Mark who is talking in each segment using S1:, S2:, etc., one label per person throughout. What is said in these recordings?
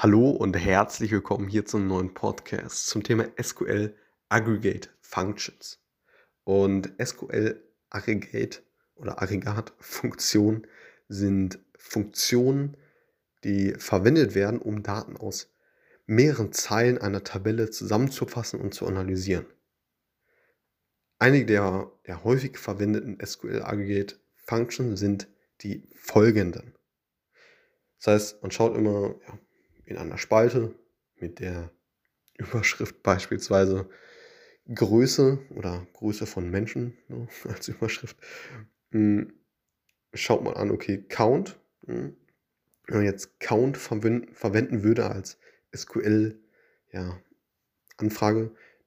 S1: Hallo und herzlich willkommen hier zum neuen Podcast zum Thema SQL Aggregate Functions. Und SQL Aggregate oder Aggregatfunktionen sind Funktionen, die verwendet werden, um Daten aus mehreren Zeilen einer Tabelle zusammenzufassen und zu analysieren. Einige der, der häufig verwendeten SQL Aggregate Functions sind die folgenden. Das heißt, man schaut immer, ja, in einer Spalte mit der Überschrift beispielsweise Größe oder Größe von Menschen ne, als Überschrift, hm, schaut man an, okay, Count. Hm, wenn man jetzt Count verwenden, würde als SQL ja,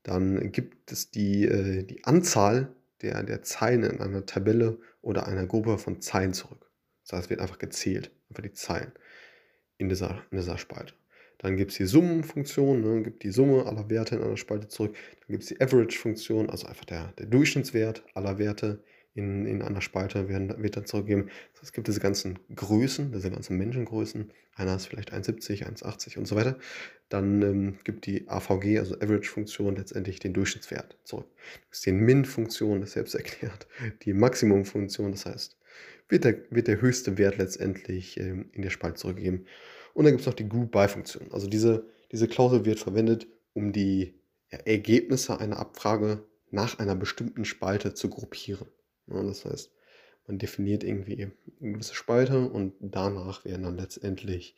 S1: dann gibt es die, äh, die Anzahl der, der Zeilen in einer Tabelle oder einer Gruppe von Zeilen zurück. Das heißt, es wird einfach gezählt, einfach die Zeilen in dieser, in dieser Spalte. Dann gibt es die Summenfunktion, ne, gibt die Summe aller Werte in einer Spalte zurück. Dann gibt es die Average-Funktion, also einfach der, der Durchschnittswert aller Werte in, in einer Spalte werden, wird dann zurückgegeben. Das heißt, es gibt diese ganzen Größen, diese ganzen Menschengrößen. Einer ist vielleicht 1,70, 1,80 und so weiter. Dann ähm, gibt die AVG, also Average-Funktion, letztendlich den Durchschnittswert zurück. Das ist die Min-Funktion, das selbst erklärt. Die Maximum-Funktion, das heißt, wird der, wird der höchste Wert letztendlich ähm, in der Spalte zurückgegeben. Und dann gibt es noch die Group-By-Funktion. Also diese, diese Klausel wird verwendet, um die ja, Ergebnisse einer Abfrage nach einer bestimmten Spalte zu gruppieren. Ja, das heißt, man definiert irgendwie eine gewisse Spalte und danach werden dann letztendlich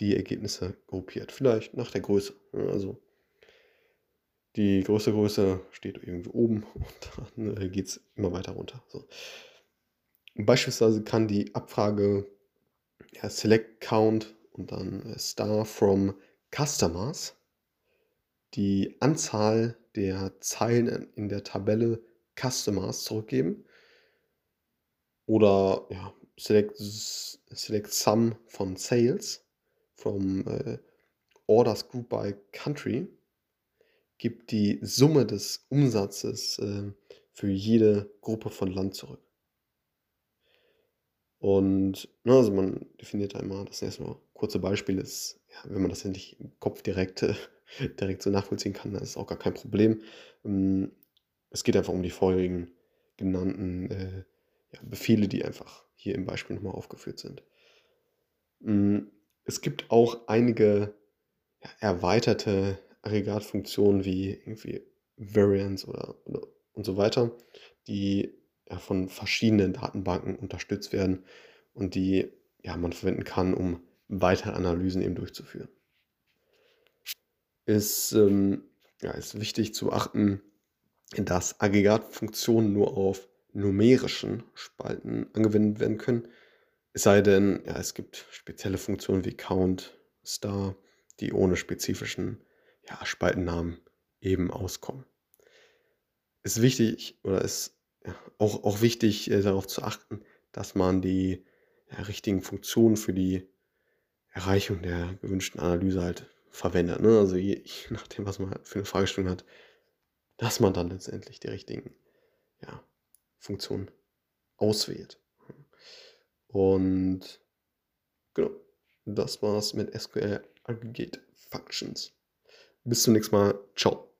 S1: die Ergebnisse gruppiert. Vielleicht nach der Größe. Also die größte Größe steht irgendwie oben und dann äh, geht es immer weiter runter. So. Beispielsweise kann die Abfrage ja, Select Count und dann äh, Star from Customers die Anzahl der Zeilen in der Tabelle Customers zurückgeben. Oder ja, select, select Sum von Sales from äh, Orders Group by Country gibt die Summe des Umsatzes äh, für jede Gruppe von Land zurück. Und ne, also man definiert immer, das erstmal kurze Beispiel ist, ja, wenn man das ja nicht im Kopf direkt, äh, direkt so nachvollziehen kann, dann ist auch gar kein Problem. Ähm, es geht einfach um die vorherigen genannten äh, ja, Befehle, die einfach hier im Beispiel nochmal aufgeführt sind. Ähm, es gibt auch einige ja, erweiterte Aggregatfunktionen wie irgendwie Variants oder, oder und so weiter, die ja, von verschiedenen Datenbanken unterstützt werden und die ja, man verwenden kann, um weitere Analysen eben durchzuführen. Ist, ähm, ja, ist wichtig zu beachten, dass Aggregatfunktionen nur auf numerischen Spalten angewendet werden können. Es sei denn, ja, es gibt spezielle Funktionen wie Count, Star, die ohne spezifischen ja, Spaltennamen eben auskommen. Ist wichtig oder ist auch, auch wichtig, äh, darauf zu achten, dass man die ja, richtigen Funktionen für die Erreichung der gewünschten Analyse halt verwendet. Ne? Also je, je nachdem, was man halt für eine Fragestellung hat, dass man dann letztendlich die richtigen ja, Funktionen auswählt. Und genau, das war's mit SQL Aggregate Functions. Bis zum nächsten Mal. Ciao.